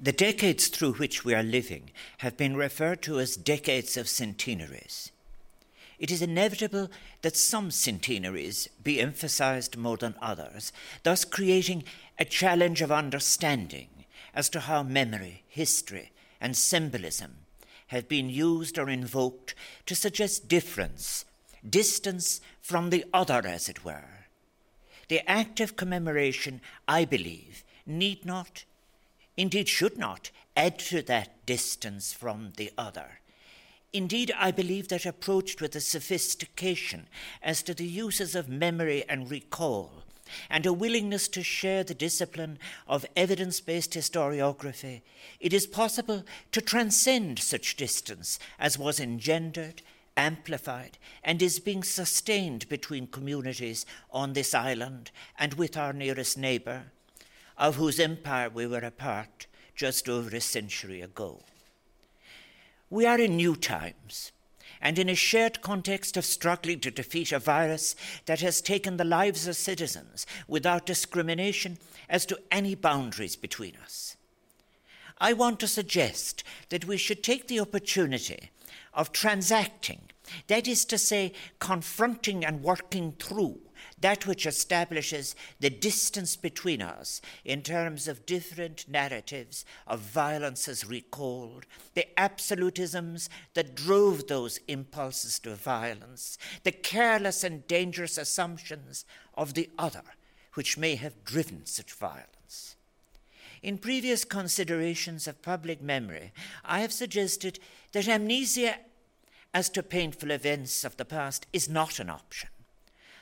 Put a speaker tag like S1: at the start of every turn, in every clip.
S1: The decades through which we are living have been referred to as decades of centenaries. It is inevitable that some centenaries be emphasized more than others, thus creating a challenge of understanding as to how memory, history, and symbolism have been used or invoked to suggest difference, distance from the other, as it were. The act of commemoration, I believe, need not indeed should not, add to that distance from the other. Indeed, I believe that approached with a sophistication as to the uses of memory and recall, and a willingness to share the discipline of evidence based historiography, it is possible to transcend such distance as was engendered, amplified, and is being sustained between communities on this island and with our nearest neighbour, of whose empire we were a part just over a century ago. We are in new times, and in a shared context of struggling to defeat a virus that has taken the lives of citizens without discrimination as to any boundaries between us. I want to suggest that we should take the opportunity of transacting, that is to say, confronting and working through that which establishes the distance between us in terms of different narratives of violence as recalled, the absolutisms that drove those impulses to violence, the careless and dangerous assumptions of the other which may have driven such violence. In previous considerations of public memory, I have suggested that amnesia as to painful events of the past is not an option.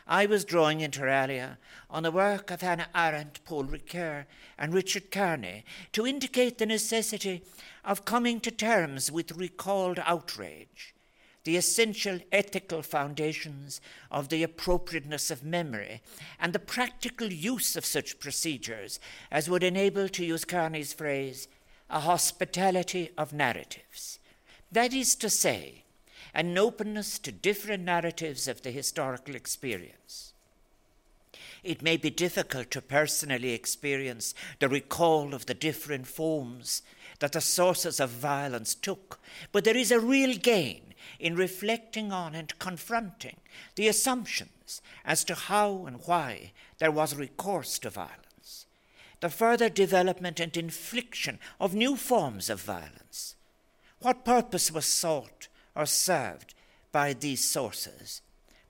S1: I was drawing inter alia on the work of Hannah Arendt, Paul Ricoeur, and Richard Kearney to indicate the necessity of coming to terms with recalled outrage, the essential ethical foundations of the appropriateness of memory, and the practical use of such procedures as would enable, to use Kearney's phrase, a hospitality of narratives. That is to say, an openness to different narratives of the historical experience. It may be difficult to personally experience the recall of the different forms that the sources of violence took, but there is a real gain in reflecting on and confronting the assumptions as to how and why there was recourse to violence, the further development and infliction of new forms of violence. What purpose was sought are served by these sources,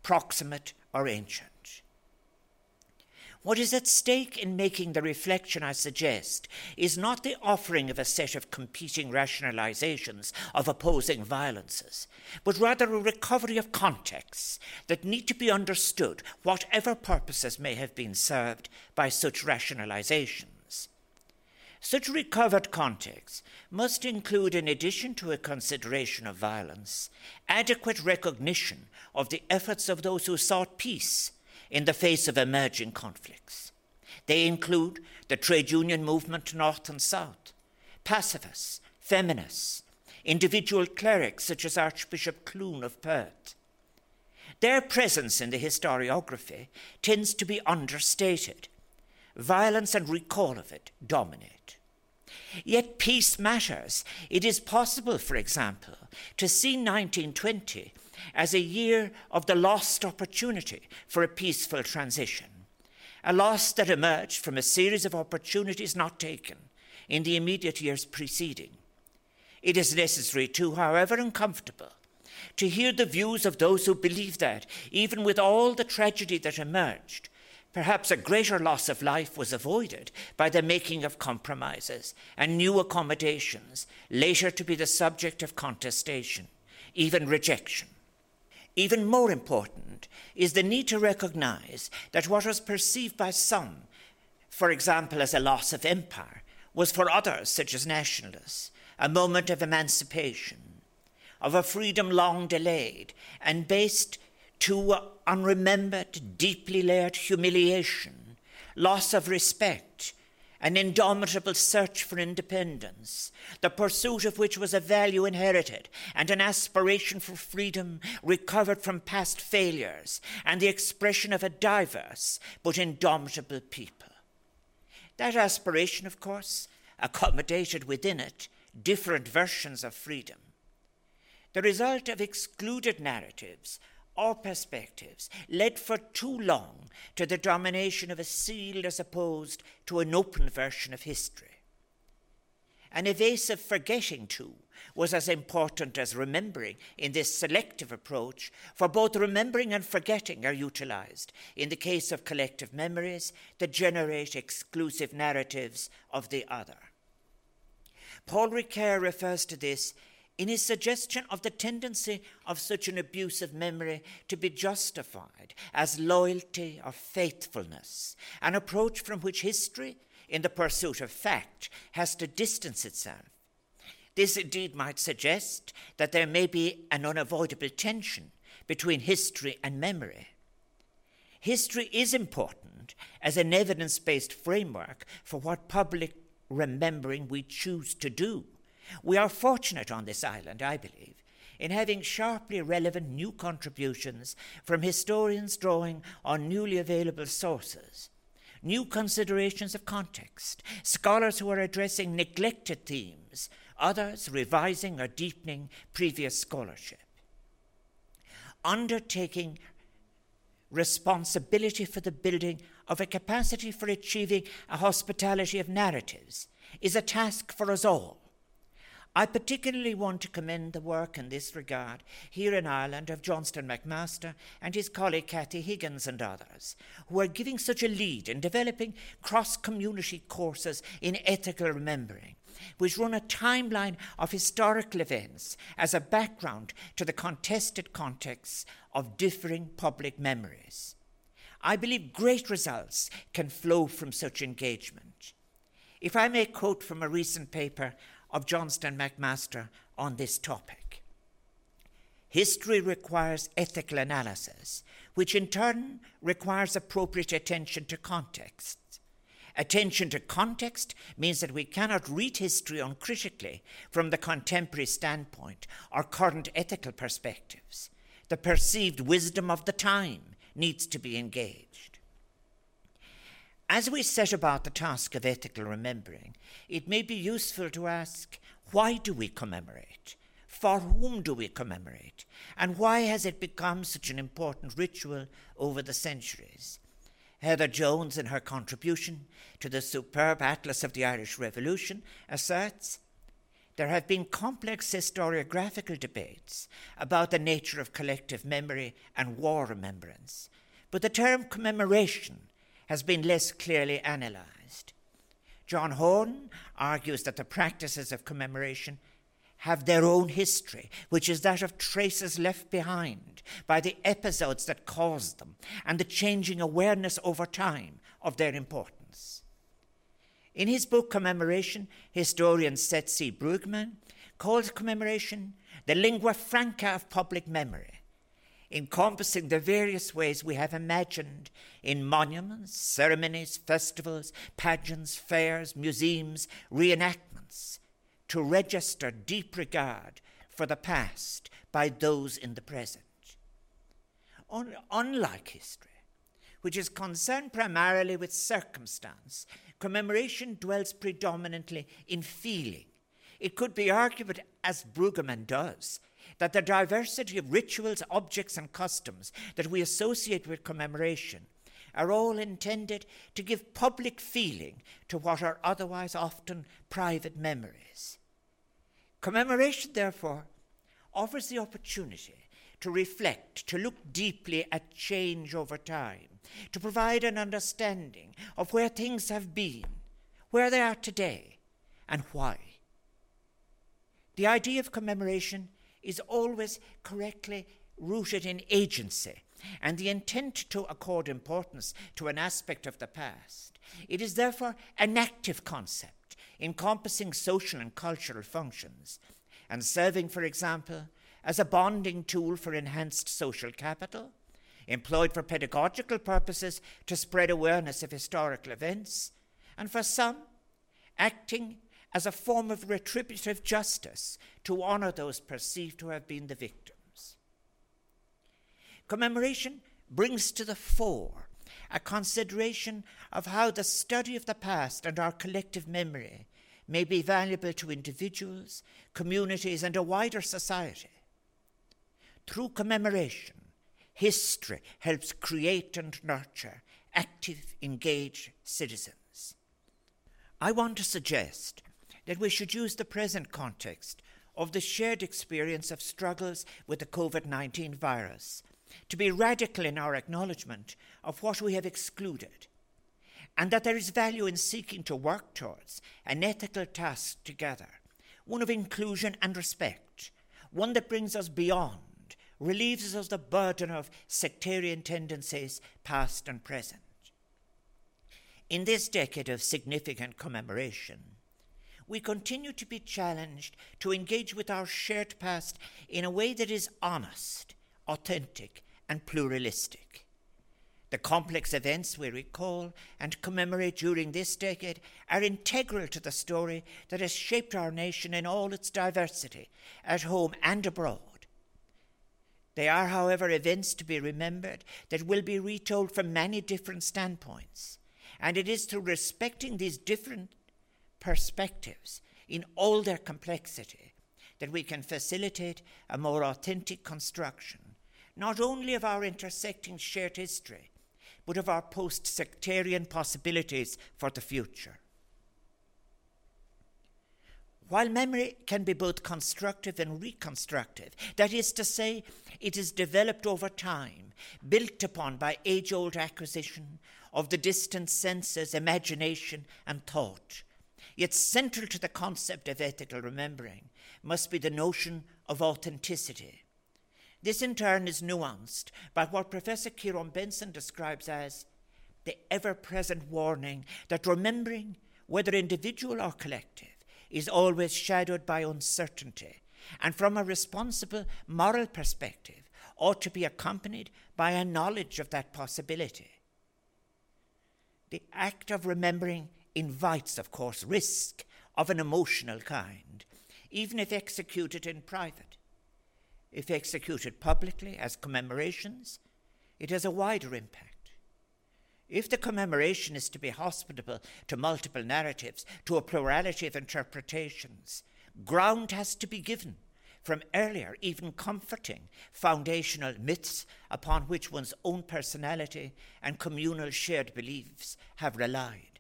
S1: proximate or ancient. What is at stake in making the reflection I suggest is not the offering of a set of competing rationalizations of opposing violences, but rather a recovery of contexts that need to be understood, whatever purposes may have been served by such rationalizations. Such recovered context must include, in addition to a consideration of violence, adequate recognition of the efforts of those who sought peace in the face of emerging conflicts. They include the trade union movement north and south, pacifists, feminists, individual clerics such as Archbishop Clune of Perth. Their presence in the historiography tends to be understated. Violence and recall of it dominate. Yet peace matters. It is possible, for example, to see 1920 as a year of the lost opportunity for a peaceful transition, a loss that emerged from a series of opportunities not taken in the immediate years preceding. It is necessary, too, however uncomfortable, to hear the views of those who believe that, even with all the tragedy that emerged, Perhaps a greater loss of life was avoided by the making of compromises and new accommodations, later to be the subject of contestation, even rejection. Even more important is the need to recognize that what was perceived by some, for example, as a loss of empire, was for others, such as nationalists, a moment of emancipation, of a freedom long delayed and based to unremembered, deeply layered humiliation, loss of respect, an indomitable search for independence, the pursuit of which was a value inherited, and an aspiration for freedom recovered from past failures, and the expression of a diverse but indomitable people. That aspiration, of course, accommodated within it different versions of freedom. The result of excluded narratives or perspectives led for too long to the domination of a sealed as opposed to an open version of history. An evasive forgetting, too, was as important as remembering in this selective approach, for both remembering and forgetting are utilized in the case of collective memories that generate exclusive narratives of the other. Paul Ricoeur refers to this in his suggestion of the tendency of such an abuse of memory to be justified as loyalty or faithfulness, an approach from which history, in the pursuit of fact, has to distance itself. This indeed might suggest that there may be an unavoidable tension between history and memory. History is important as an evidence based framework for what public remembering we choose to do. We are fortunate on this island, I believe, in having sharply relevant new contributions from historians drawing on newly available sources, new considerations of context, scholars who are addressing neglected themes, others revising or deepening previous scholarship. Undertaking responsibility for the building of a capacity for achieving a hospitality of narratives is a task for us all I particularly want to commend the work in this regard here in Ireland of Johnston McMaster and his colleague Cathy Higgins and others, who are giving such a lead in developing cross community courses in ethical remembering, which run a timeline of historical events as a background to the contested contexts of differing public memories. I believe great results can flow from such engagement. If I may quote from a recent paper of Johnston McMaster on this topic. History requires ethical analysis, which in turn requires appropriate attention to context. Attention to context means that we cannot read history uncritically from the contemporary standpoint or current ethical perspectives. The perceived wisdom of the time needs to be engaged. As we set about the task of ethical remembering, it may be useful to ask why do we commemorate? For whom do we commemorate? And why has it become such an important ritual over the centuries? Heather Jones, in her contribution to the superb Atlas of the Irish Revolution, asserts there have been complex historiographical debates about the nature of collective memory and war remembrance, but the term commemoration has been less clearly analysed. John Horne argues that the practices of commemoration have their own history, which is that of traces left behind by the episodes that caused them and the changing awareness over time of their importance. In his book Commemoration, historian Seth C. Bruggeman calls commemoration the lingua franca of public memory encompassing the various ways we have imagined in monuments, ceremonies, festivals, pageants, fairs, museums, reenactments, to register deep regard for the past by those in the present. Un- unlike history, which is concerned primarily with circumstance, commemoration dwells predominantly in feeling. It could be argued, as Bruggeman does, that the diversity of rituals, objects, and customs that we associate with commemoration are all intended to give public feeling to what are otherwise often private memories. Commemoration, therefore, offers the opportunity to reflect, to look deeply at change over time, to provide an understanding of where things have been, where they are today, and why. The idea of commemoration is always correctly rooted in agency and the intent to accord importance to an aspect of the past. It is therefore an active concept encompassing social and cultural functions and serving, for example, as a bonding tool for enhanced social capital, employed for pedagogical purposes to spread awareness of historical events, and for some, acting as a form of retributive justice to honor those perceived to have been the victims. Commemoration brings to the fore a consideration of how the study of the past and our collective memory may be valuable to individuals, communities, and a wider society. Through commemoration, history helps create and nurture active, engaged citizens. I want to suggest that we should use the present context of the shared experience of struggles with the COVID 19 virus to be radical in our acknowledgement of what we have excluded, and that there is value in seeking to work towards an ethical task together, one of inclusion and respect, one that brings us beyond, relieves us of the burden of sectarian tendencies, past and present. In this decade of significant commemoration, we continue to be challenged to engage with our shared past in a way that is honest, authentic, and pluralistic. The complex events we recall and commemorate during this decade are integral to the story that has shaped our nation in all its diversity, at home and abroad. They are, however, events to be remembered that will be retold from many different standpoints, and it is through respecting these different perspectives in all their complexity that we can facilitate a more authentic construction not only of our intersecting shared history, but of our post sectarian possibilities for the future. While memory can be both constructive and reconstructive, that is to say, it is developed over time, built upon by age old acquisition of the distant senses, imagination, and thought. Yet central to the concept of ethical remembering must be the notion of authenticity. This, in turn, is nuanced by what Professor Ciarán Benson describes as the ever present warning that remembering, whether individual or collective, is always shadowed by uncertainty, and from a responsible moral perspective, ought to be accompanied by a knowledge of that possibility. The act of remembering invites, of course, risk of an emotional kind, even if executed in private. If executed publicly as commemorations, it has a wider impact. If the commemoration is to be hospitable to multiple narratives, to a plurality of interpretations, ground has to be given from earlier, even comforting, foundational myths upon which one's own personality and communal shared beliefs have relied.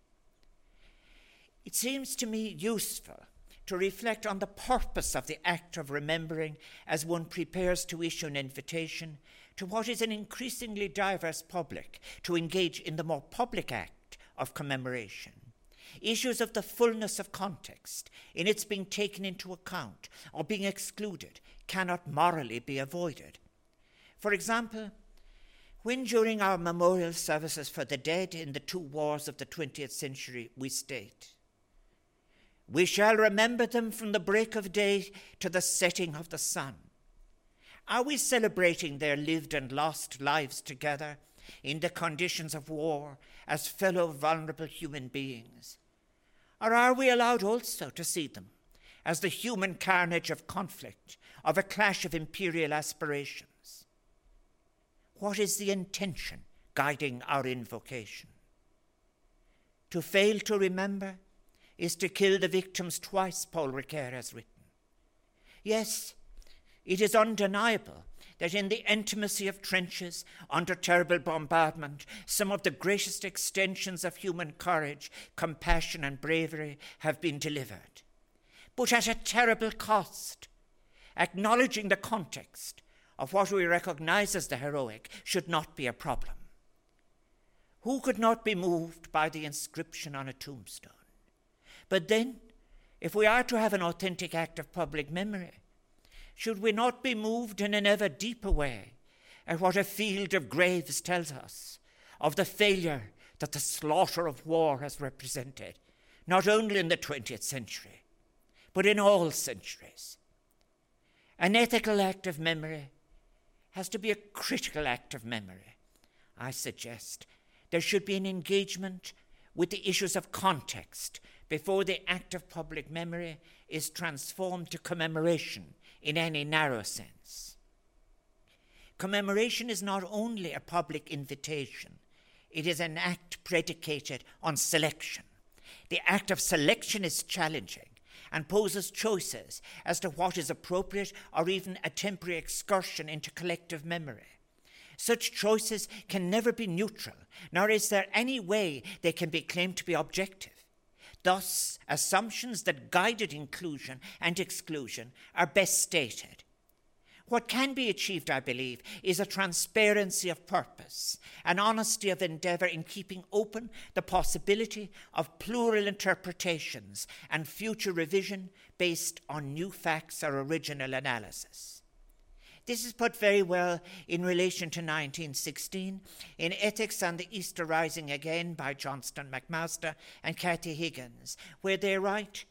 S1: It seems to me useful to reflect on the purpose of the act of remembering as one prepares to issue an invitation to what is an increasingly diverse public to engage in the more public act of commemoration. Issues of the fullness of context in its being taken into account or being excluded cannot morally be avoided. For example, when during our memorial services for the dead in the two wars of the 20th century we state, we shall remember them from the break of day to the setting of the sun. Are we celebrating their lived and lost lives together in the conditions of war as fellow vulnerable human beings? Or are we allowed also to see them as the human carnage of conflict, of a clash of imperial aspirations? What is the intention guiding our invocation? To fail to remember is to kill the victims twice, Paul Ricoeur has written. Yes, it is undeniable that in the intimacy of trenches under terrible bombardment, some of the greatest extensions of human courage, compassion, and bravery have been delivered. But at a terrible cost. Acknowledging the context of what we recognize as the heroic should not be a problem. Who could not be moved by the inscription on a tombstone? But then, if we are to have an authentic act of public memory, should we not be moved in an ever deeper way at what a field of graves tells us of the failure that the slaughter of war has represented, not only in the 20th century, but in all centuries? An ethical act of memory has to be a critical act of memory. I suggest there should be an engagement with the issues of context before the act of public memory is transformed to commemoration in any narrow sense. Commemoration is not only a public invitation, it is an act predicated on selection, The act of selection is challenging and poses choices as to what is appropriate or even a temporary excursion into collective memory. Such choices can never be neutral, nor is there any way they can be claimed to be objective. Thus, assumptions that guided inclusion and exclusion are best stated. What can be achieved, I believe, is a transparency of purpose, an honesty of endeavour in keeping open the possibility of plural interpretations and future revision based on new facts or original analysis. This is put very well in relation to 1916 in Ethics and the Easter Rising Again by Johnston McMaster and Cathy Higgins, where they write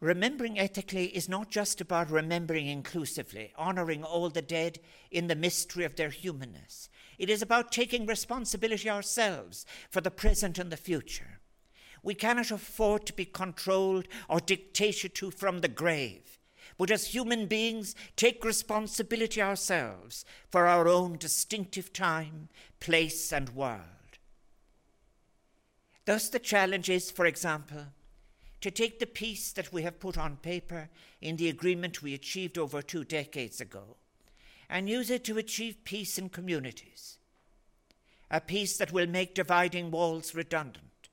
S1: Remembering ethically is not just about remembering inclusively, honoring all the dead in the mystery of their humanness. It is about taking responsibility ourselves for the present and the future. We cannot afford to be controlled or dictated to from the grave but as human beings take responsibility ourselves for our own distinctive time, place, and world. Thus, the challenge is, for example, to take the peace that we have put on paper in the agreement we achieved over two decades ago and use it to achieve peace in communities. A peace that will make dividing walls redundant,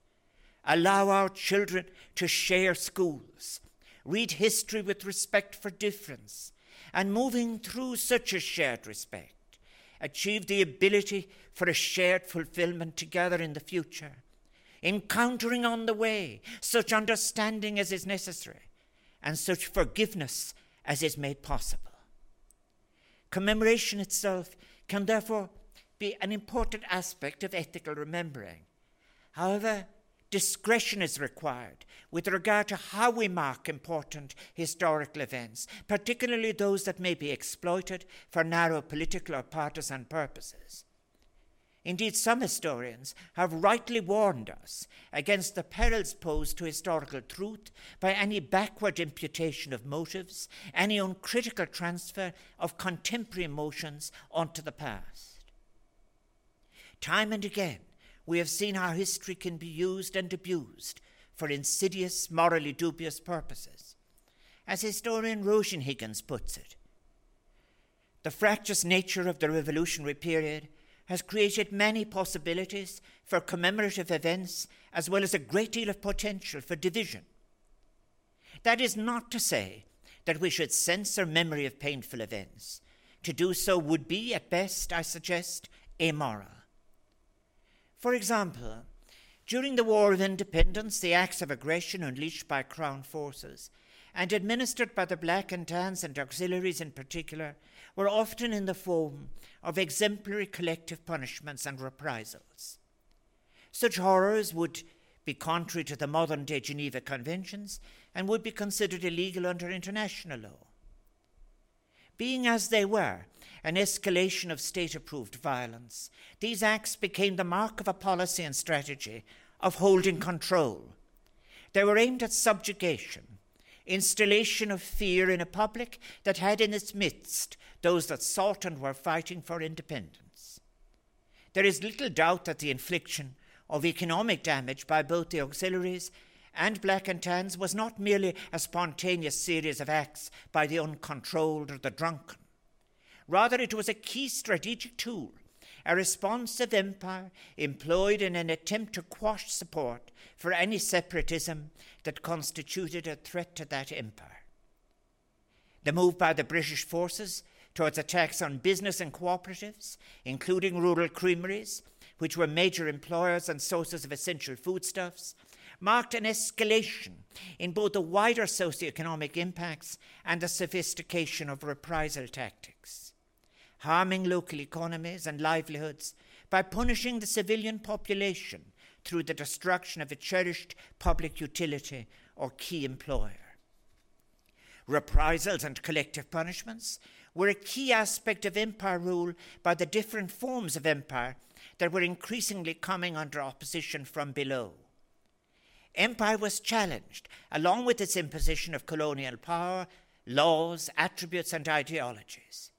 S1: allow our children to share schools, read history with respect for difference, and moving through such a shared respect, achieve the ability for a shared fulfillment together in the future, encountering on the way such understanding as is necessary and such forgiveness as is made possible. Commemoration itself can therefore be an important aspect of ethical remembering. However, discretion is required with regard to how we mark important historical events, particularly those that may be exploited for narrow political or partisan purposes. Indeed, some historians have rightly warned us against the perils posed to historical truth by any backward imputation of motives, any uncritical transfer of contemporary emotions onto the past. Time and again, we have seen how history can be used and abused for insidious, morally dubious purposes. As historian Roisin Higgins puts it, the fractious nature of the revolutionary period has created many possibilities for commemorative events as well as a great deal of potential for division. That is not to say that we should censor memory of painful events. To do so would be, at best, I suggest, amoral. For example, during the War of Independence, the acts of aggression unleashed by Crown forces and administered by the Black and Tans and auxiliaries in particular were often in the form of exemplary collective punishments and reprisals. Such horrors would be contrary to the modern day Geneva Conventions and would be considered illegal under international law. Being as they were, an escalation of state approved violence, these acts became the mark of a policy and strategy of holding control. They were aimed at subjugation, installation of fear in a public that had in its midst those that sought and were fighting for independence. There is little doubt that the infliction of economic damage by both the auxiliaries and black and tans was not merely a spontaneous series of acts by the uncontrolled or the drunken. Rather, it was a key strategic tool, a responsive empire employed in an attempt to quash support for any separatism that constituted a threat to that empire. The move by the British forces towards attacks on business and cooperatives, including rural creameries, which were major employers and sources of essential foodstuffs, marked an escalation in both the wider socio-economic impacts and the sophistication of reprisal tactics harming local economies and livelihoods by punishing the civilian population through the destruction of a cherished public utility or key employer. Reprisals and collective punishments were a key aspect of empire rule by the different forms of empire that were increasingly coming under opposition from below. Empire was challenged, along with its imposition of colonial power, laws, attributes, and ideologies.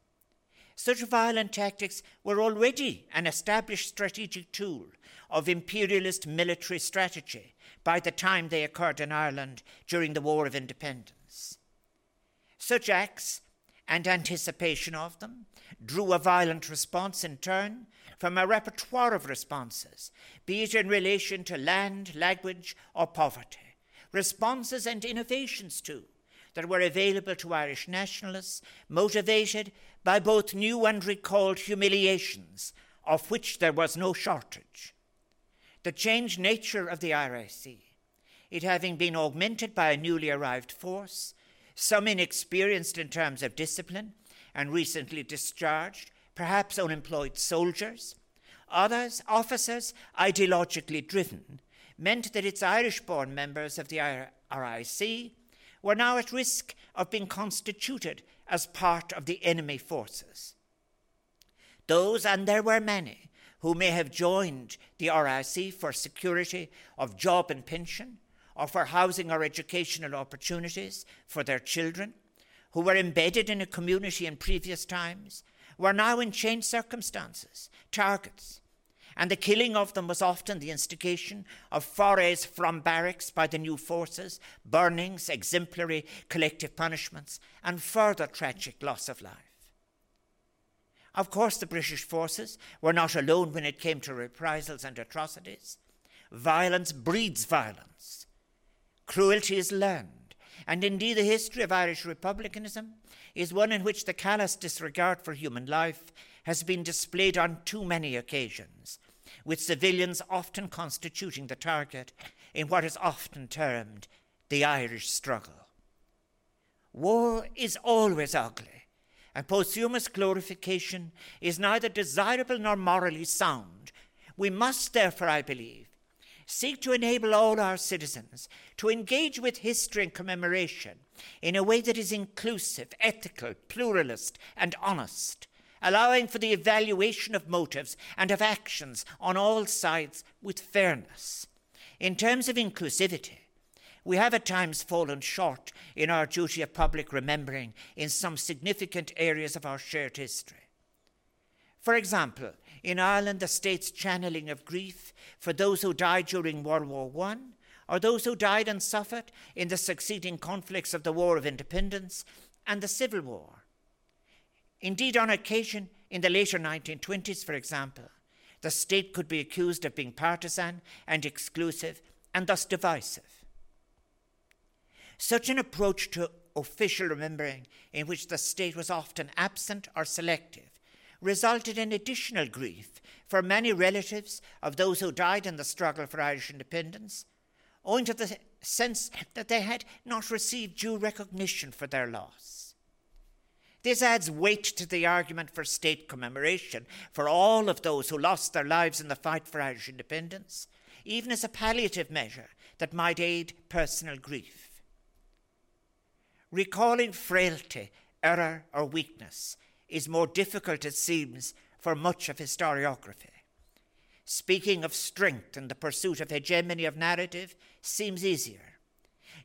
S1: Such violent tactics were already an established strategic tool of imperialist military strategy, by the time they occurred in Ireland during the War of Independence. Such acts and anticipation of them drew a violent response in turn from a repertoire of responses, be it in relation to land, language, or poverty. Responses and innovations, too, that were available to Irish nationalists, motivated by both new and recalled humiliations, of which there was no shortage. The changed nature of the RIC, it having been augmented by a newly arrived force, some inexperienced in terms of discipline and recently discharged, perhaps unemployed soldiers, others officers ideologically driven, meant that its Irish born members of the RIC were now at risk of being constituted as part of the enemy forces. Those, and there were many, who may have joined the RIC for security of job and pension, or for housing or educational opportunities for their children, who were embedded in a community in previous times, were now in changed circumstances, targets, and the killing of them was often the instigation of forays from barracks by the new forces, burnings, exemplary collective punishments, and further tragic loss of life. Of course, the British forces were not alone when it came to reprisals and atrocities. Violence breeds violence. Cruelty is learned, and indeed the history of Irish republicanism is one in which the callous disregard for human life has been displayed on too many occasions, with civilians often constituting the target in what is often termed the Irish struggle. War is always ugly, and posthumous glorification is neither desirable nor morally sound. We must, therefore, I believe, seek to enable all our citizens to engage with history and commemoration in a way that is inclusive, ethical, pluralist, and honest, allowing for the evaluation of motives and of actions on all sides with fairness. In terms of inclusivity, we have at times fallen short in our duty of public remembering in some significant areas of our shared history. For example, in Ireland, the state's channeling of grief for those who died during World War I, or those who died and suffered in the succeeding conflicts of the War of Independence and the Civil War. Indeed, on occasion, in the later 1920s, for example, the state could be accused of being partisan and exclusive and thus divisive. Such an approach to official remembering, in which the state was often absent or selective, resulted in additional grief for many relatives of those who died in the struggle for Irish independence, owing to the sense that they had not received due recognition for their loss. This adds weight to the argument for state commemoration for all of those who lost their lives in the fight for Irish independence, even as a palliative measure that might aid personal grief. Recalling frailty, error, or weakness is more difficult, it seems, for much of historiography. Speaking of strength and the pursuit of hegemony of narrative seems easier.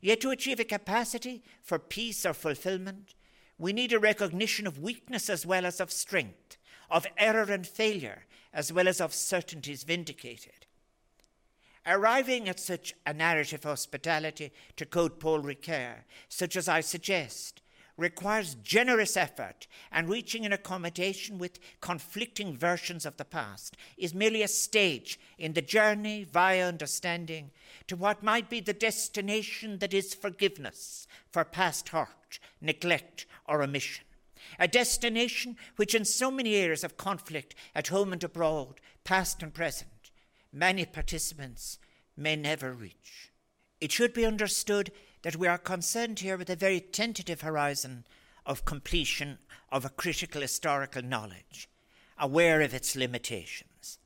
S1: Yet to achieve a capacity for peace or fulfillment, we need a recognition of weakness as well as of strength, of error and failure as well as of certainties vindicated. Arriving at such a narrative hospitality, to quote Paul Ricoeur, such as I suggest, requires generous effort, and reaching an accommodation with conflicting versions of the past is merely a stage in the journey via understanding to what might be the destination that is forgiveness for past hurt, neglect, or a mission. A destination which, in so many areas of conflict at home and abroad, past and present, many participants may never reach. It should be understood that we are concerned here with a very tentative horizon of completion of a critical historical knowledge, aware of its limitations,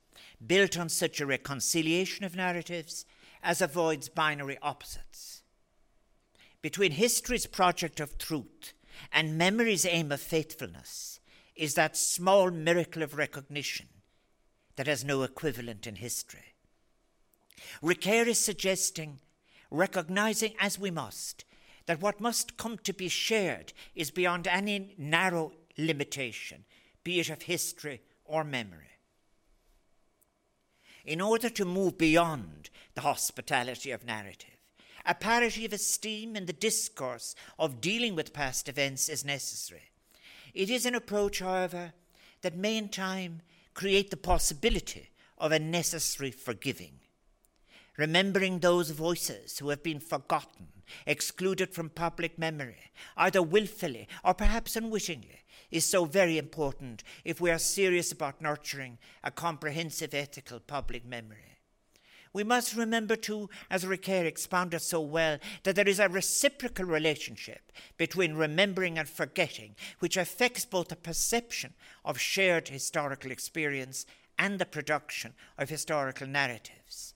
S1: built on such a reconciliation of narratives as avoids binary opposites. Between history's project of truth and memory's aim of faithfulness is that small miracle of recognition that has no equivalent in history. Ricoeur is suggesting recognizing as we must that what must come to be shared is beyond any narrow limitation, be it of history or memory. in order to move beyond the hospitality of narrative. A parity of esteem in the discourse of dealing with past events is necessary. It is an approach, however, that may in time create the possibility of a necessary forgiving. Remembering those voices who have been forgotten, excluded from public memory, either wilfully or perhaps unwittingly, is so very important if we are serious about nurturing a comprehensive ethical public memory. We must remember, too, as Ricoeur expounded so well, that there is a reciprocal relationship between remembering and forgetting, which affects both the perception of shared historical experience and the production of historical narratives.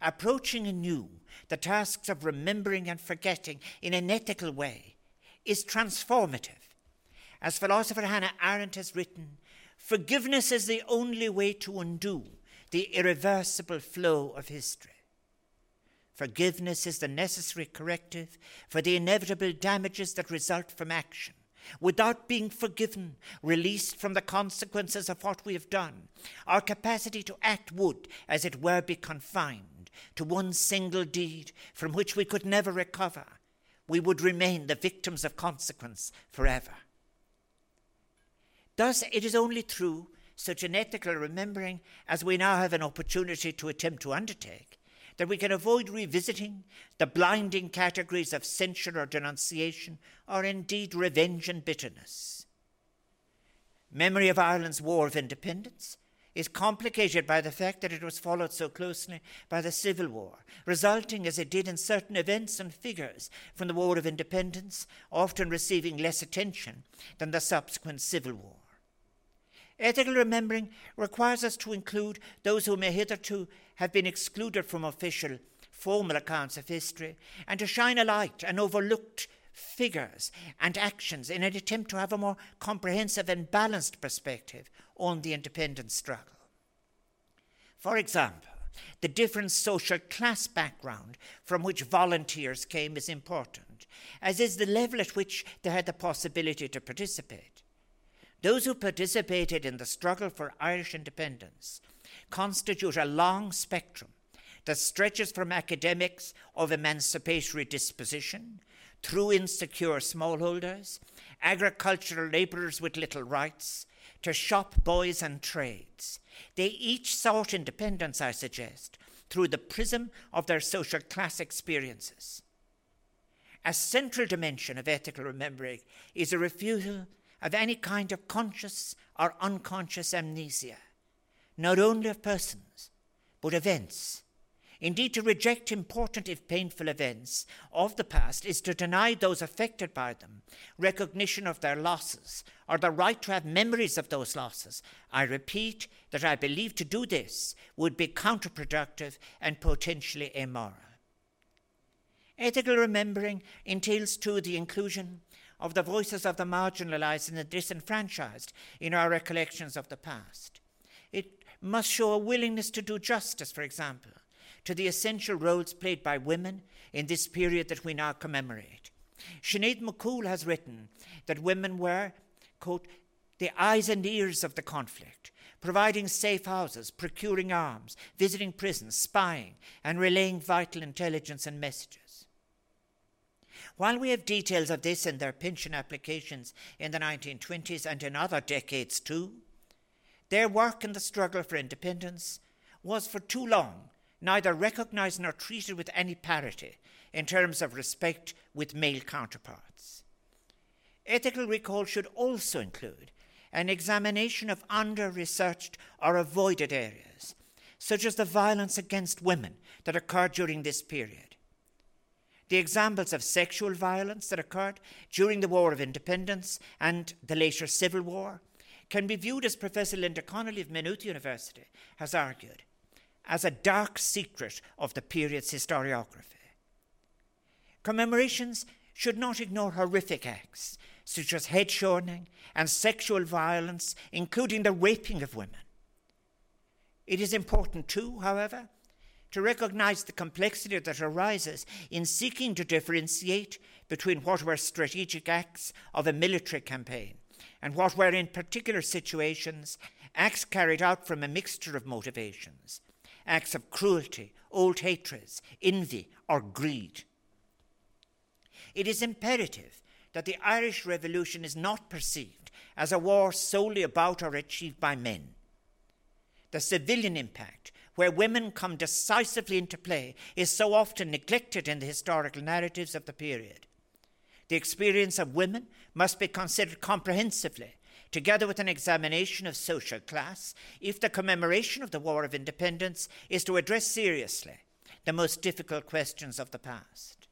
S1: Approaching anew the tasks of remembering and forgetting in an ethical way is transformative. As philosopher Hannah Arendt has written, forgiveness is the only way to undo the irreversible flow of history. Forgiveness is the necessary corrective for the inevitable damages that result from action. Without being forgiven, released from the consequences of what we have done, our capacity to act would, as it were, be confined to one single deed from which we could never recover. We would remain the victims of consequence forever. Thus, it is only through such an ethical remembering as we now have an opportunity to attempt to undertake, that we can avoid revisiting the blinding categories of censure or denunciation, or indeed revenge and bitterness. Memory of Ireland's War of Independence is complicated by the fact that it was followed so closely by the Civil War, resulting as it did in certain events and figures from the War of Independence, often receiving less attention than the subsequent Civil War. Ethical remembering requires us to include those who may hitherto have been excluded from official, formal accounts of history, and to shine a light on overlooked figures and actions in an attempt to have a more comprehensive and balanced perspective on the independence struggle. For example, the different social class background from which volunteers came is important, as is the level at which they had the possibility to participate. Those who participated in the struggle for Irish independence constitute a long spectrum that stretches from academics of emancipatory disposition through insecure smallholders, agricultural labourers with little rights, to shop boys and trades. They each sought independence, I suggest, through the prism of their social class experiences. A central dimension of ethical remembering is a refusal of any kind of conscious or unconscious amnesia, not only of persons, but events. Indeed, to reject important, if painful, events of the past is to deny those affected by them recognition of their losses or the right to have memories of those losses. I repeat that I believe to do this would be counterproductive and potentially immoral. Ethical remembering entails, too, the inclusion of the voices of the marginalized and the disenfranchised in our recollections of the past. It must show a willingness to do justice, for example, to the essential roles played by women in this period that we now commemorate. Sinead McCoole has written that women were, quote, the eyes and ears of the conflict, providing safe houses, procuring arms, visiting prisons, spying, and relaying vital intelligence and messages. While we have details of this in their pension applications in the 1920s and in other decades too, their work in the struggle for independence was for too long neither recognized nor treated with any parity in terms of respect with male counterparts. Ethical recall should also include an examination of under researched or avoided areas, such as the violence against women that occurred during this period the examples of sexual violence that occurred during the War of Independence and the later Civil War can be viewed, as Professor Linda Connolly of Maynooth University has argued, as a dark secret of the period's historiography. Commemorations should not ignore horrific acts such as head shortening and sexual violence, including the raping of women. It is important, too, however, to recognize the complexity that arises in seeking to differentiate between what were strategic acts of a military campaign and what were, in particular situations, acts carried out from a mixture of motivations, acts of cruelty, old hatreds, envy, or greed. It is imperative that the Irish Revolution is not perceived as a war solely about or achieved by men. The civilian impact, where women come decisively into play, is so often neglected in the historical narratives of the period. The experience of women must be considered comprehensively, together with an examination of social class, if the commemoration of the War of Independence is to address seriously the most difficult questions of the past.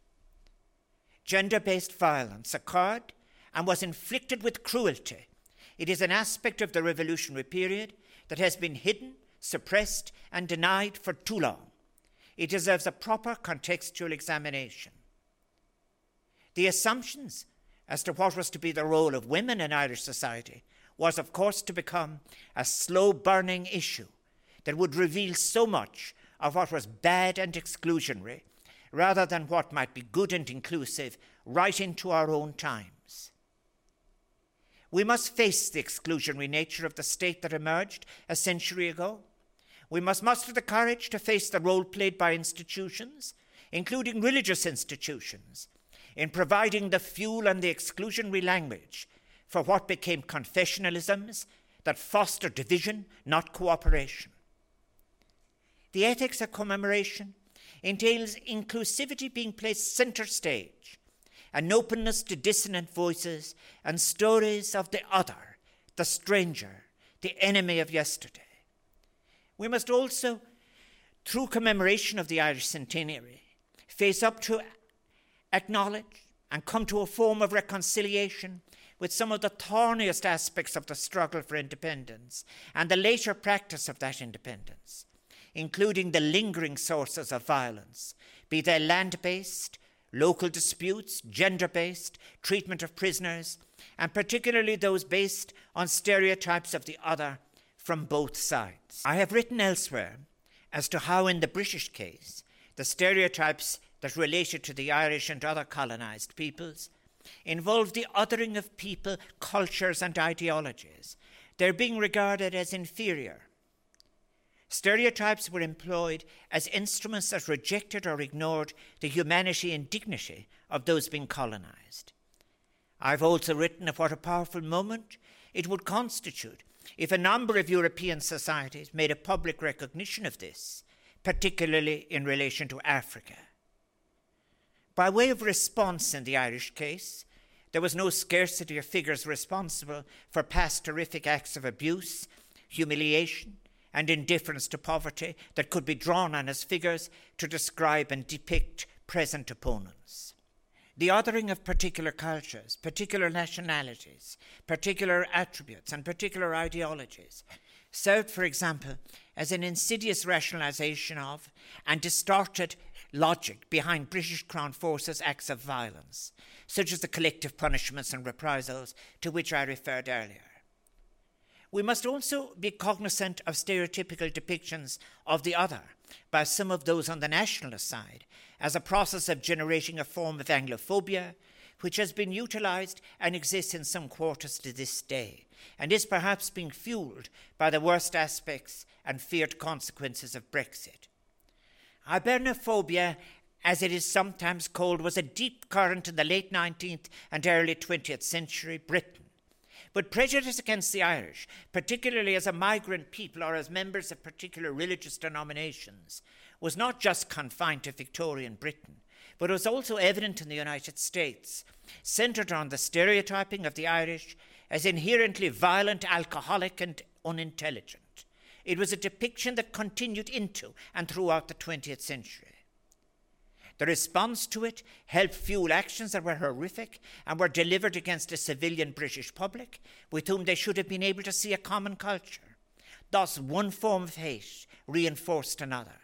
S1: Gender based violence occurred and was inflicted with cruelty. It is an aspect of the revolutionary period that has been hidden, suppressed, and denied for too long. It deserves a proper contextual examination. The assumptions as to what was to be the role of women in Irish society was, of course, to become a slow burning issue that would reveal so much of what was bad and exclusionary rather than what might be good and inclusive right into our own times. We must face the exclusionary nature of the state that emerged a century ago. We must muster the courage to face the role played by institutions, including religious institutions, in providing the fuel and the exclusionary language for what became confessionalisms that foster division, not cooperation. The ethics of commemoration entails inclusivity being placed center stage, an openness to dissonant voices and stories of the other, the stranger, the enemy of yesterday. We must also, through commemoration of the Irish centenary, face up to acknowledge and come to a form of reconciliation with some of the thorniest aspects of the struggle for independence and the later practice of that independence, including the lingering sources of violence, be they land based, local disputes, gender based, treatment of prisoners, and particularly those based on stereotypes of the other from both sides. I have written elsewhere as to how, in the British case, the stereotypes that related to the Irish and other colonized peoples involved the othering of people, cultures, and ideologies. They're being regarded as inferior. Stereotypes were employed as instruments that rejected or ignored the humanity and dignity of those being colonized. I've also written of what a powerful moment it would constitute if a number of European societies made a public recognition of this, particularly in relation to Africa. By way of response in the Irish case, there was no scarcity of figures responsible for past terrific acts of abuse, humiliation, and indifference to poverty that could be drawn on as figures to describe and depict present opponents. The othering of particular cultures, particular nationalities, particular attributes, and particular ideologies served, for example, as an insidious rationalization of and distorted logic behind British Crown Forces' acts of violence, such as the collective punishments and reprisals to which I referred earlier. We must also be cognizant of stereotypical depictions of the other by some of those on the nationalist side as a process of generating a form of Anglophobia, which has been utilized and exists in some quarters to this day, and is perhaps being fueled by the worst aspects and feared consequences of Brexit. Hibernophobia, as it is sometimes called, was a deep current in the late 19th and early 20th century Britain. But prejudice against the Irish, particularly as a migrant people or as members of particular religious denominations, was not just confined to Victorian Britain, but was also evident in the United States, centred on the stereotyping of the Irish as inherently violent, alcoholic, and unintelligent. It was a depiction that continued into and throughout the 20th century. The response to it helped fuel actions that were horrific and were delivered against a civilian British public with whom they should have been able to see a common culture. Thus, one form of hate reinforced another.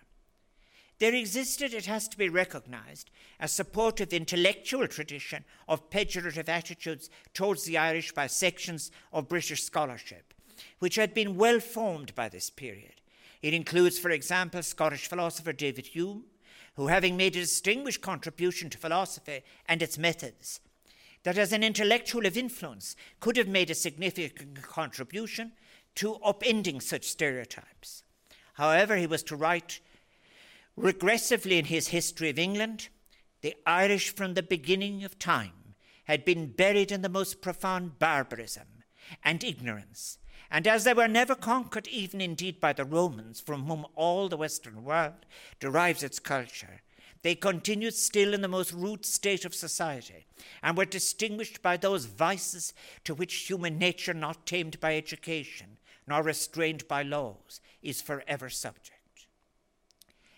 S1: There existed, it has to be recognized, a supportive intellectual tradition of pejorative attitudes towards the Irish by sections of British scholarship, which had been well formed by this period. It includes, for example, Scottish philosopher David Hume, who, having made a distinguished contribution to philosophy and its methods, that as an intellectual of influence could have made a significant contribution to upending such stereotypes. However, he was to write regressively in his history of England, the Irish from the beginning of time had been buried in the most profound barbarism and ignorance, and as they were never conquered, even indeed by the Romans, from whom all the Western world derives its culture, they continued still in the most rude state of society, and were distinguished by those vices to which human nature, not tamed by education, nor restrained by laws, is forever subject.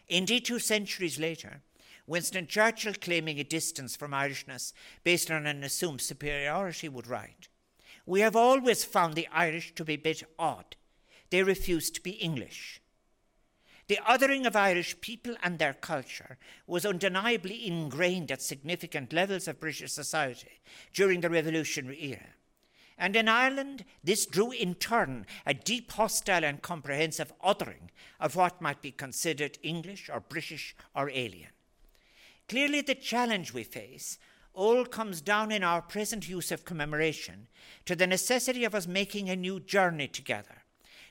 S1: Indeed, two centuries later, Winston Churchill, claiming a distance from Irishness based on an assumed superiority, would write We have always found the Irish to be a bit odd. They refuse to be English. The othering of Irish people and their culture was undeniably ingrained at significant levels of British society during the Revolutionary era. And in Ireland, this drew in turn a deep, hostile, and comprehensive othering of what might be considered English or British or alien. Clearly, the challenge we face all comes down in our present use of commemoration to the necessity of us making a new journey together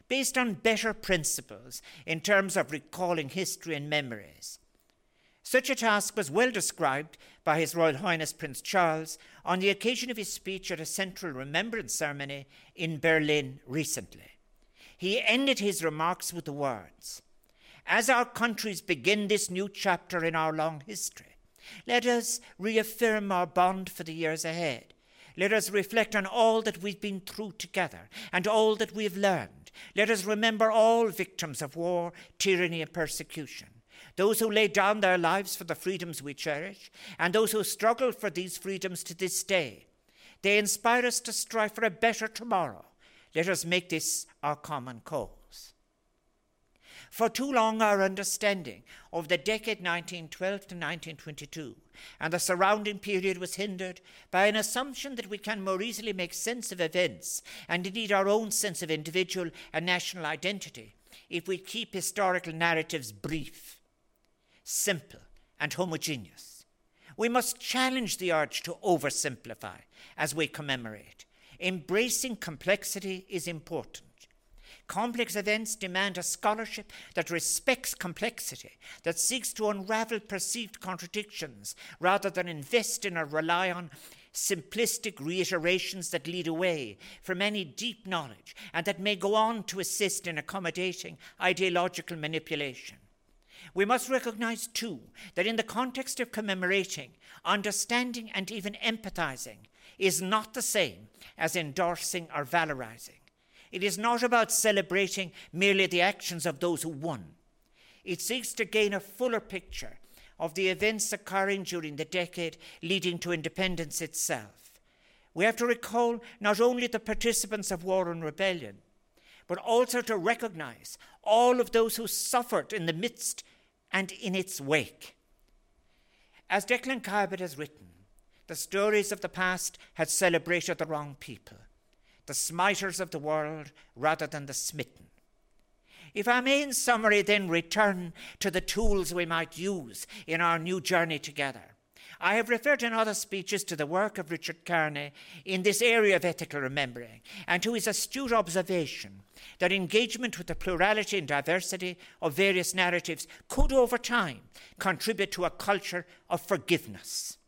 S1: based on better principles in terms of recalling history and memories. Such a task was well described by His Royal Highness Prince Charles on the occasion of his speech at a Central Remembrance Ceremony in Berlin recently. He ended his remarks with the words As our countries begin this new chapter in our long history, let us reaffirm our bond for the years ahead. Let us reflect on all that we've been through together and all that we have learned let us remember all victims of war, tyranny, and persecution. Those who laid down their lives for the freedoms we cherish, and those who struggle for these freedoms to this day. They inspire us to strive for a better tomorrow. Let us make this our common cause. For too long, our understanding of the decade 1912 to 1922 and the surrounding period was hindered by an assumption that we can more easily make sense of events and indeed our own sense of individual and national identity if we keep historical narratives brief, simple, and homogeneous. We must challenge the urge to oversimplify as we commemorate. Embracing complexity is important. Complex events demand a scholarship that respects complexity, that seeks to unravel perceived contradictions, rather than invest in or rely on simplistic reiterations that lead away from any deep knowledge and that may go on to assist in accommodating ideological manipulation. We must recognize, too, that in the context of commemorating, understanding and even empathizing is not the same as endorsing or valorizing. It is not about celebrating merely the actions of those who won. It seeks to gain a fuller picture of the events occurring during the decade leading to independence itself. We have to recall not only the participants of war and rebellion, but also to recognize all of those who suffered in the midst and in its wake. As Declan Kiberd has written, the stories of the past had celebrated the wrong people the smiters of the world rather than the smitten. If I may, in summary, then return to the tools we might use in our new journey together. I have referred in other speeches to the work of Richard Kearney in this area of ethical remembering and to his astute observation that engagement with the plurality and diversity of various narratives could, over time, contribute to a culture of forgiveness.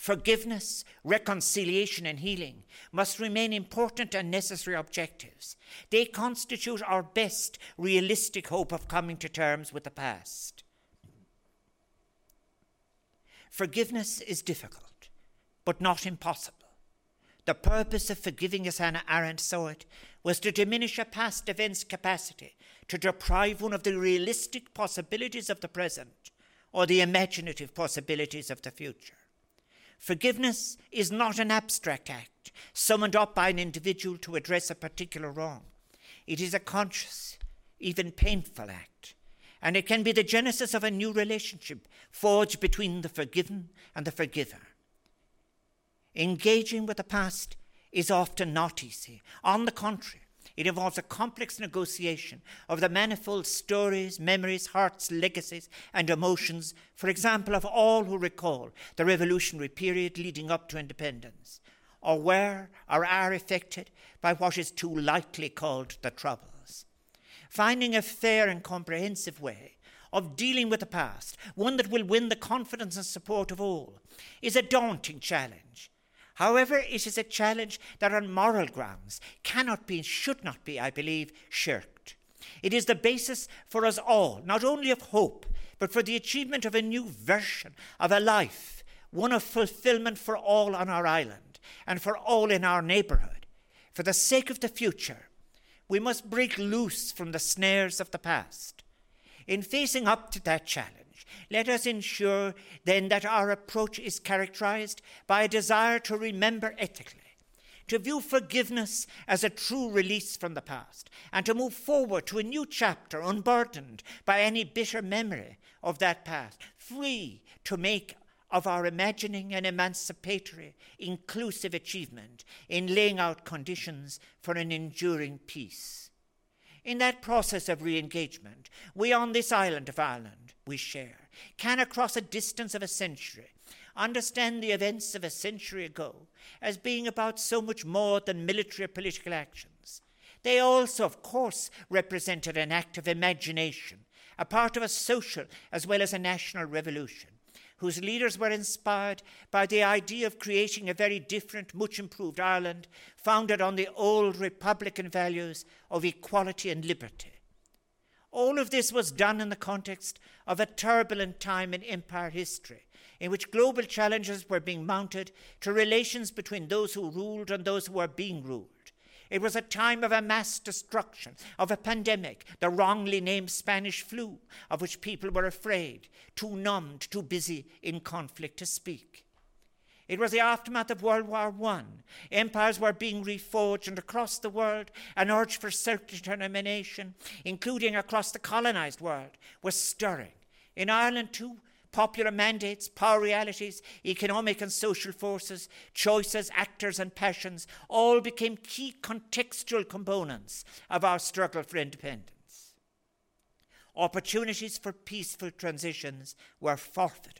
S1: Forgiveness, reconciliation, and healing must remain important and necessary objectives. They constitute our best realistic hope of coming to terms with the past. Forgiveness is difficult, but not impossible. The purpose of forgiving, as Hannah Arendt saw it, was to diminish a past event's capacity to deprive one of the realistic possibilities of the present or the imaginative possibilities of the future. Forgiveness is not an abstract act summoned up by an individual to address a particular wrong. It is a conscious, even painful act, and it can be the genesis of a new relationship forged between the forgiven and the forgiver. Engaging with the past is often not easy. On the contrary, it involves a complex negotiation of the manifold stories, memories, hearts, legacies, and emotions, for example, of all who recall the revolutionary period leading up to independence, or were or are affected by what is too lightly called the Troubles. finding a fair and comprehensive way of dealing with the past, one that will win the confidence and support of all, is a daunting challenge. However, it is a challenge that on moral grounds cannot be and should not be, I believe, shirked. It is the basis for us all, not only of hope, but for the achievement of a new version of a life, one of fulfillment for all on our island and for all in our neighbourhood. For the sake of the future, we must break loose from the snares of the past. In facing up to that challenge, let us ensure then that our approach is characterized by a desire to remember ethically, to view forgiveness as a true release from the past, and to move forward to a new chapter unburdened by any bitter memory of that past, free to make of our imagining an emancipatory, inclusive achievement in laying out conditions for an enduring peace. In that process of re engagement, we on this island of Ireland we share can, across a distance of a century, understand the events of a century ago as being about so much more than military or political actions. They also, of course, represented an act of imagination, a part of a social as well as a national revolution whose leaders were inspired by the idea of creating a very different, much improved Ireland, founded on the old republican values of equality and liberty. All of this was done in the context of a turbulent time in empire history, in which global challenges were being mounted to relations between those who ruled and those who were being ruled. It was a time of a mass destruction, of a pandemic, the wrongly named Spanish flu, of which people were afraid, too numbed, too busy in conflict to speak. It was the aftermath of World War I. Empires were being reforged, and across the world, an urge for self determination, including across the colonized world, was stirring. In Ireland, too, popular mandates, power realities, economic and social forces, choices, actors, and passions all became key contextual components of our struggle for independence. Opportunities for peaceful transitions were forfeited.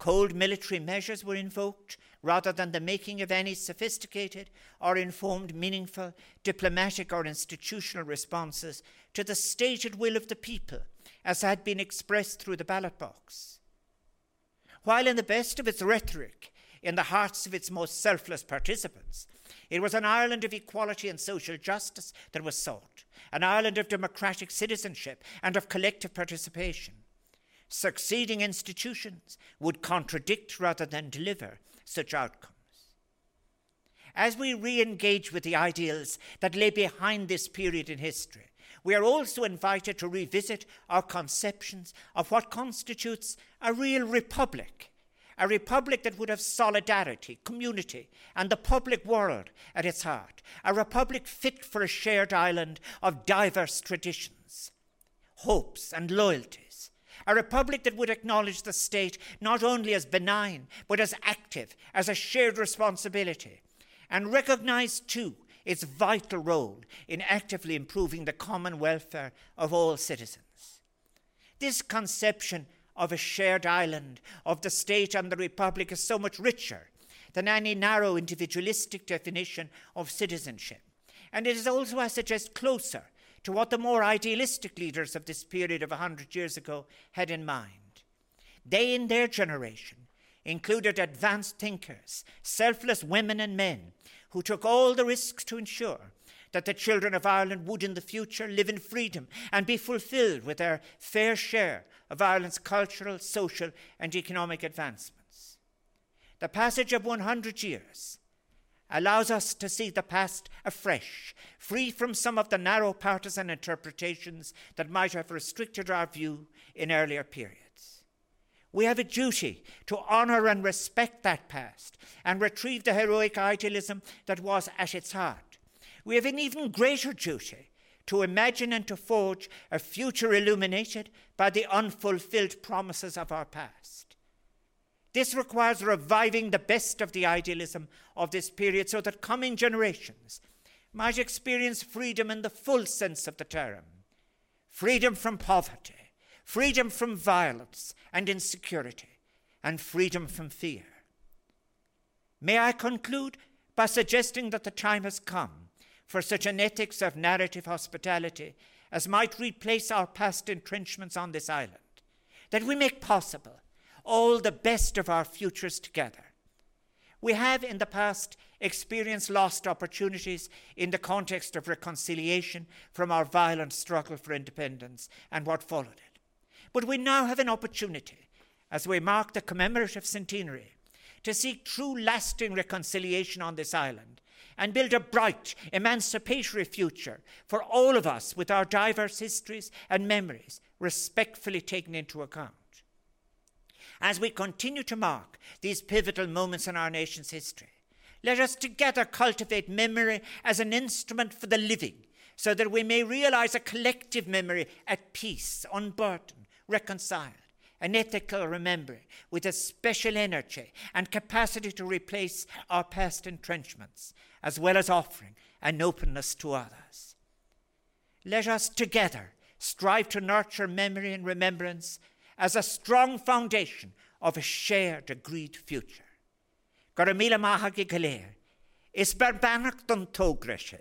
S1: Cold military measures were invoked rather than the making of any sophisticated or informed, meaningful diplomatic or institutional responses to the stated will of the people as had been expressed through the ballot box. While in the best of its rhetoric, in the hearts of its most selfless participants, it was an Ireland of equality and social justice that was sought, an Ireland of democratic citizenship and of collective participation. Succeeding institutions would contradict rather than deliver such outcomes. As we re engage with the ideals that lay behind this period in history, we are also invited to revisit our conceptions of what constitutes a real republic, a republic that would have solidarity, community, and the public world at its heart, a republic fit for a shared island of diverse traditions, hopes, and loyalties a republic that would acknowledge the state not only as benign, but as active, as a shared responsibility, and recognize too its vital role in actively improving the common welfare of all citizens. This conception of a shared island, of the state and the republic, is so much richer than any narrow individualistic definition of citizenship. And it is also, I suggest, closer to what the more idealistic leaders of this period of a hundred years ago had in mind. They, in their generation, included advanced thinkers, selfless women and men who took all the risks to ensure that the children of Ireland would in the future live in freedom and be fulfilled with their fair share of Ireland's cultural, social, and economic advancements. The passage of 100 years allows us to see the past afresh, free from some of the narrow partisan interpretations that might have restricted our view in earlier periods. We have a duty to honour and respect that past and retrieve the heroic idealism that was at its heart. We have an even greater duty to imagine and to forge a future illuminated by the unfulfilled promises of our past. This requires reviving the best of the idealism of this period so that coming generations might experience freedom in the full sense of the term freedom from poverty, freedom from violence and insecurity, and freedom from fear. May I conclude by suggesting that the time has come for such an ethics of narrative hospitality as might replace our past entrenchments on this island, that we make possible all the best of our futures together. We have in the past experienced lost opportunities in the context of reconciliation from our violent struggle for independence and what followed it. But we now have an opportunity, as we mark the commemorative centenary, to seek true lasting reconciliation on this island and build a bright, emancipatory future for all of us with our diverse histories and memories respectfully taken into account. As we continue to mark these pivotal moments in our nation's history, let us together cultivate memory as an instrument for the living so that we may realize a collective memory at peace, unburdened, reconciled, an ethical remembering with a special energy and capacity to replace our past entrenchments, as well as offering an openness to others. Let us together strive to nurture memory and remembrance as a strong foundation of a shared agreed future. Garamila mahagi galer, is barbanach don togreshe,